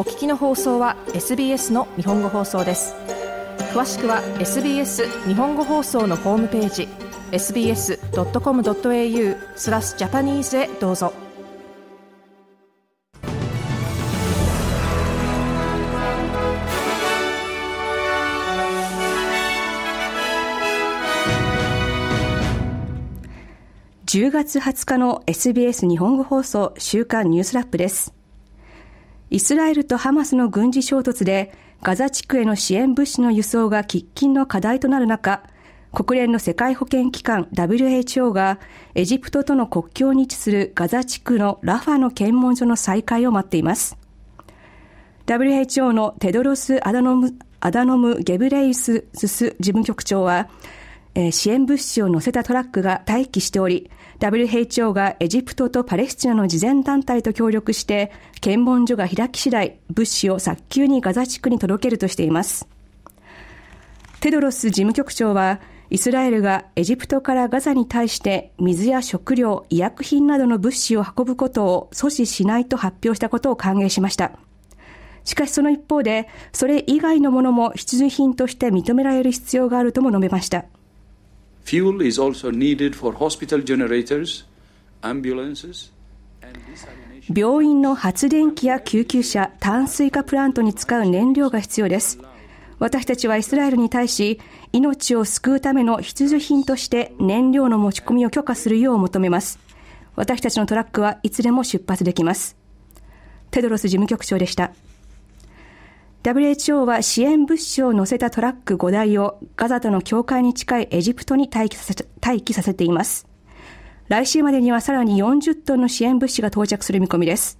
お聞きの放送は SBS の日本語放送です詳しくは SBS 日本語放送のホームページ sbs.com.au スラスジャパニーズへどうぞ10月20日の SBS 日本語放送週刊ニュースラップです。イスラエルとハマスの軍事衝突でガザ地区への支援物資の輸送が喫緊の課題となる中、国連の世界保健機関 WHO がエジプトとの国境に位置するガザ地区のラファの検問所の再開を待っています。WHO のテドロス・アダノムアダノム・ゲブレイェスス事務局長はえ、支援物資を乗せたトラックが待機しており、WHO がエジプトとパレスチナの慈善団体と協力して、検問所が開き次第、物資を早急にガザ地区に届けるとしています。テドロス事務局長は、イスラエルがエジプトからガザに対して水や食料、医薬品などの物資を運ぶことを阻止しないと発表したことを歓迎しました。しかしその一方で、それ以外のものも必需品として認められる必要があるとも述べました。Fuel is also needed for hospital generators, ambulances, 病院の発電機や救急車、炭水化プラントに使う燃料が必要です。私たちはイスラエルに対し、命を救うための必需品として燃料の持ち込みを許可するよう求めます。私たちのトラックはいつでも出発できます。テドロス事務局長でした。WHO は支援物資を乗せたトラック5台をガザとの境界に近いエジプトに待機させ待機させています。来週までにはさらに40トンの支援物資が到着する見込みです。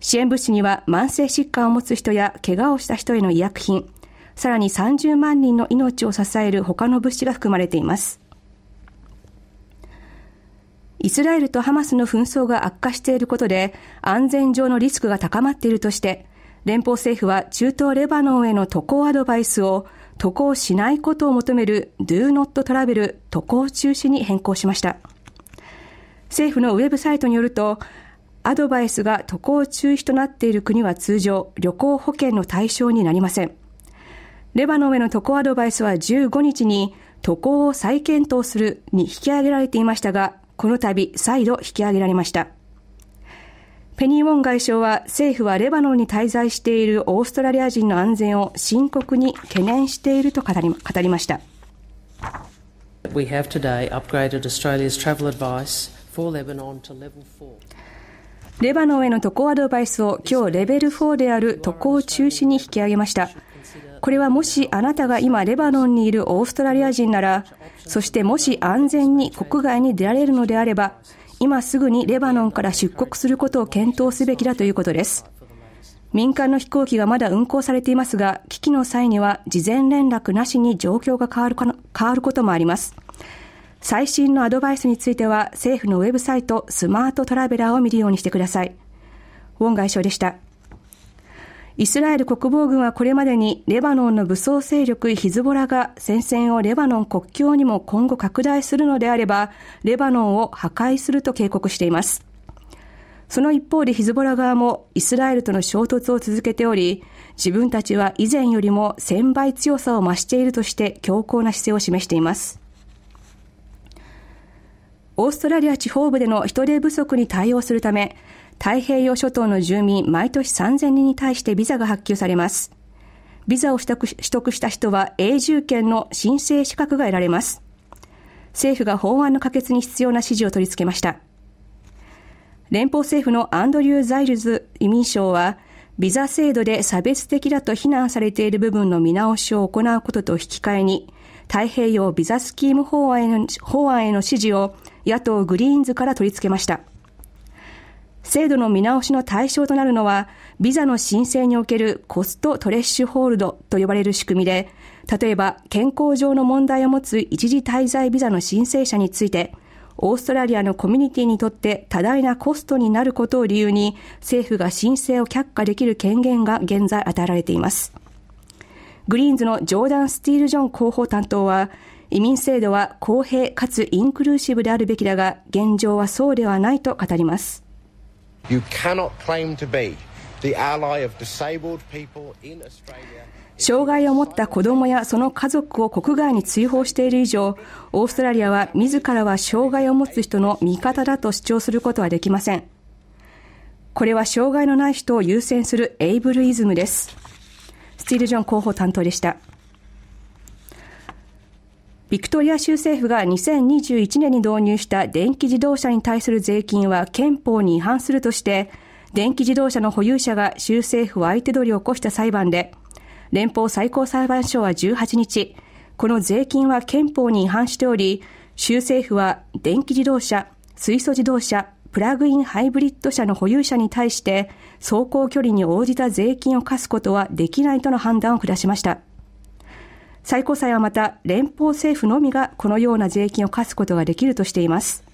支援物資には慢性疾患を持つ人や怪我をした人への医薬品、さらに30万人の命を支える他の物資が含まれています。イスラエルとハマスの紛争が悪化していることで安全上のリスクが高まっているとして連邦政府は中東レバノンへの渡航アドバイスを渡航しないことを求める Do Not Travel 渡航中止に変更しました。政府のウェブサイトによると、アドバイスが渡航中止となっている国は通常旅行保険の対象になりません。レバノンへの渡航アドバイスは15日に渡航を再検討するに引き上げられていましたが、この度再度引き上げられました。ペニー・ウォン外相は政府はレバノンに滞在しているオーストラリア人の安全を深刻に懸念していると語り語りました。We have today upgraded Australia's travel advice for Lebanon to level 4. レバノンへの渡航アドバイスを今日レベル4である渡航中止に引き上げました。これはもしあなたが今レバノンにいるオーストラリア人なら、そしてもし安全に国外に出られるのであれば、今すぐにレバノンから出国することを検討すべきだということです。民間の飛行機がまだ運航されていますが、危機の際には事前連絡なしに状況が変わるかの変わることもあります。最新のアドバイスについては政府のウェブサイトスマートトラベラーを見るようにしてください。ウォン外相でした。イスラエル国防軍はこれまでにレバノンの武装勢力ヒズボラが戦線をレバノン国境にも今後拡大するのであれば、レバノンを破壊すると警告しています。その一方でヒズボラ側もイスラエルとの衝突を続けており、自分たちは以前よりも1000倍強さを増しているとして強硬な姿勢を示しています。オーストラリア地方部での人手不足に対応するため、太平洋諸島の住民毎年3000人に対してビザが発給されます。ビザを取得取得した人は永住権の申請資格が得られます。政府が法案の可決に必要な支持を取り付けました。連邦政府のアンドリュー・ジャイルズ移民相は、ビザ制度で差別的だと非難されている部分の見直しを行うことと引き換えに、太平洋ビザスキーム法案への法案への指示を野党グリーンズから取り付けました。制度の見直しの対象となるのは、ビザの申請におけるコストトレッシュホールドと呼ばれる仕組みで、例えば健康上の問題を持つ一時滞在ビザの申請者について、オーストラリアのコミュニティにとって多大なコストになることを理由に、政府が申請を却下できる権限が現在与えられています。グリーンズのジョーダン・スティール・ジョン広報担当は、移民制度は公平かつインクルーシブであるべきだが、現状はそうではないと語ります。You cannot claim to be 障害を持った子供やその家族を国外に追放している以上、オーストラリアは自らは障害を持つ人の味方だと主張することはできません。これは障害のない人を優先するエイブルイズムです。スティール・ジョン広報担当でした。ビクトリア州政府が2021年に導入した電気自動車に対する税金は憲法に違反するとして、電気自動車の保有者が州政府を相手取りを起こした裁判で、連邦最高裁判所は18日、この税金は憲法に違反しており、州政府は電気自動車、水素自動車、プラグインハイブリッド車の保有者に対して走行距離に応じた税金を課すことはできないとの判断を下しました。最高裁はまた連邦政府のみがこのような税金を課すことができるとしています。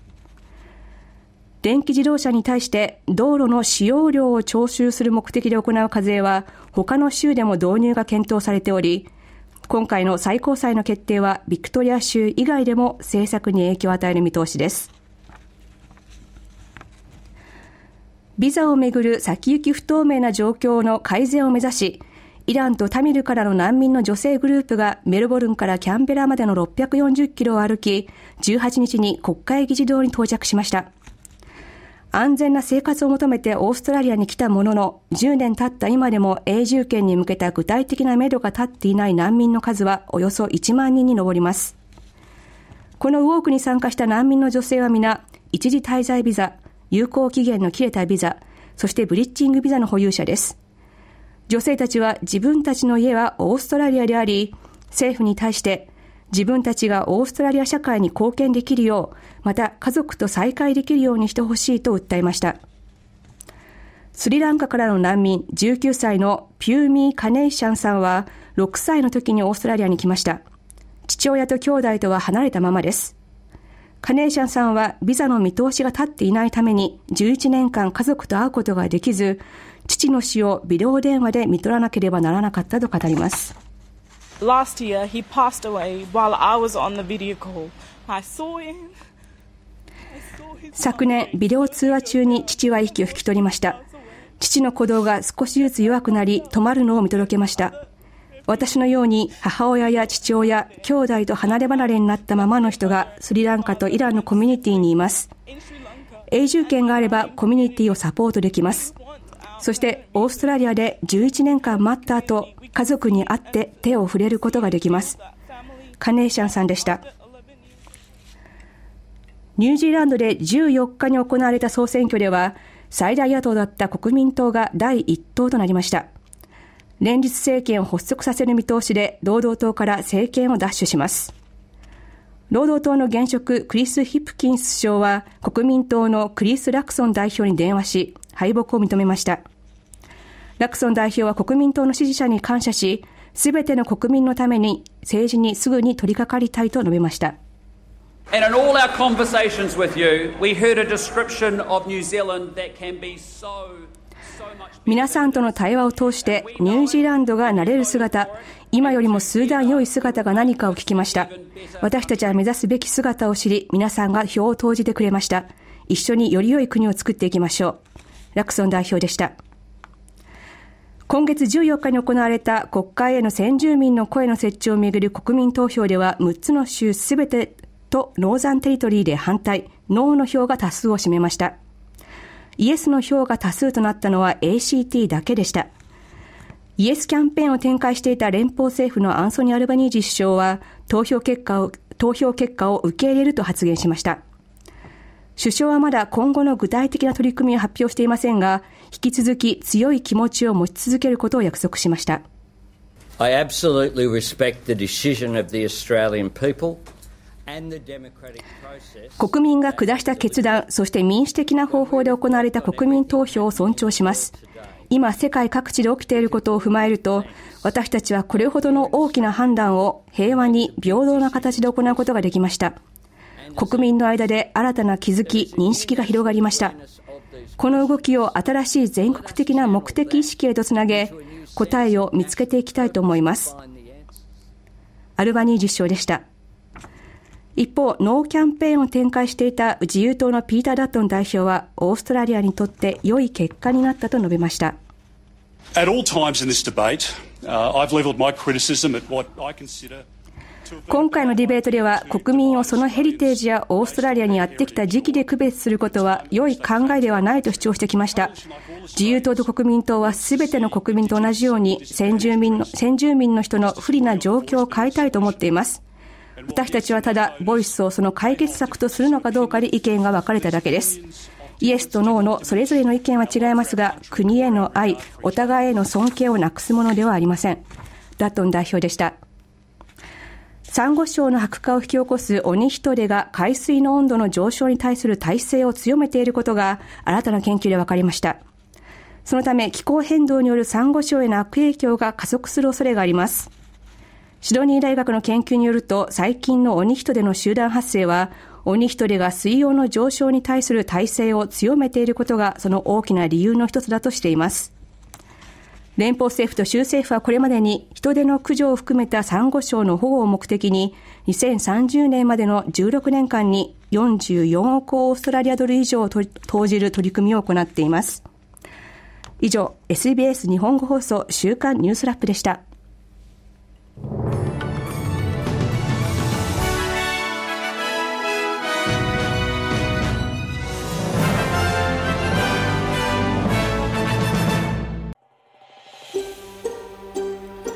電気自動車に対して道路の使用量を徴収する目的で行う課税は他の州でも導入が検討されており、今回の最高裁の決定はビクトリア州以外でも政策に影響を与える見通しです。ビザをめぐる先行き不透明な状況の改善を目指し、イランとタミルからの難民の女性グループがメルボルンからキャンベラまでの640キロを歩き、18日に国会議事堂に到着しました。安全な生活を求めてオーストラリアに来たものの、10年経った今でも永住権に向けた具体的な目処が立っていない難民の数はおよそ1万人に上ります。このウォークに参加した難民の女性は皆、一時滞在ビザ、有効期限の切れたビザ、そしてブリッジングビザの保有者です。女性たちは自分たちの家はオーストラリアであり、政府に対して自分たちがオーストラリア社会に貢献できるよう、また家族と再会できるようにしてほしいと訴えました。スリランカからの難民19歳のピューミー・カネイシャンさんは6歳の時にオーストラリアに来ました。父親と兄弟とは離れたままです。カネーシャンさんはビザの見通しが立っていないために11年間家族と会うことができず、父の死をビデオ電話で見取らなければならなかったと語ります。Last year, he passed away while I was on the video call. I saw him. 昨年、ビデオ通話中に父は息を引き取りました。父の鼓動が少しずつ弱くなり、止まるのを見届けました。私のように母親や父親、兄弟と離れ離れになったままの人がスリランカとイランのコミュニティにいます。永住権があればコミュニティをサポートできます。そしてオーストラリアで11年間待った後、家族に会って手を触れることができます。カネーシャンさんでした。ニュージーランドで14日に行われた総選挙では、最大野党だった国民党が第1党となりました。連立政権を発足させる見通しで、労働党から政権を奪取します。労働党の現職クリス・ヒプキンス首相は国民党のクリス・ラクソン代表に電話し敗北を認めました。ラクソン代表は国民党の支持者に感謝し、すべての国民のために政治にすぐに取り掛かりたいと述べました。皆さんとの対話を通してニュージーランドが慣れる姿、今よりも数段良い姿が何かを聞きました。私たちは目指すべき姿を知り、皆さんが票を投じてくれました。一緒により良い国を作っていきましょう。ラクソン代表でした。今月14日に行われた国会への先住民の声の設置をめぐる国民投票では6つの州すべてとノーザンテリトリーで反対、ノーの票が多数を占めました。イエスの票が多数となったのは ACT だけでした。イエスキャンペーンを展開していた連邦政府のアンソニー・アルバニージ首相は投票結果を、投票結果を受け入れると発言しました。首相はまだ今後の具体的な取り組みを発表していませんが、引き続き強い気持ちを持ち続けることを約束しました。I absolutely respect the decision of the Australian people 国民が下した決断、そして民主的な方法で行われた国民投票を尊重します。今、世界各地で起きていることを踏まえると、私たちはこれほどの大きな判断を平和に平等な形で行うことができました。国民の間で新たな気づき、認識が広がりました。この動きを新しい全国的な目的意識へとつなげ、答えを見つけていきたいと思います。アルバニー実証でした。一方、ノーキャンペーンを展開していた自由党のピーター・ダットン代表は、オーストラリアにとって良い結果になったと述べました。At all times in this debate, uh, 今回のディベートでは国民をそのヘリテージやオーストラリアにやってきた時期で区別することは良い考えではないと主張してきました。自由党と国民党はすべての国民と同じように先住民の先住民の人の不利な状況を変えたいと思っています。私たちはただボイスをその解決策とするのかどうかで意見が分かれただけです。イエスとノーのそれぞれの意見は違いますが国への愛お互いへの尊敬をなくすものではありません。ダットン代表でした。サンゴ礁の白化を引き起こすオニヒトデが海水の温度の上昇に対する耐性を強めていることが新たな研究で分かりました。そのため気候変動によるサンゴ礁への悪影響が加速する恐れがあります。シドニー大学の研究によると最近のオニヒトデの集団発生はオニヒトデが水温の上昇に対する耐性を強めていることがその大きな理由の一つだとしています。連邦政府と州政府はこれまでに人手の駆除を含めたサンゴ礁の保護を目的に2030年までの16年間に44億オーストラリアドル以上を投じる取り組みを行っています。以上、SBS 日本語放送週刊ニュースラップでした。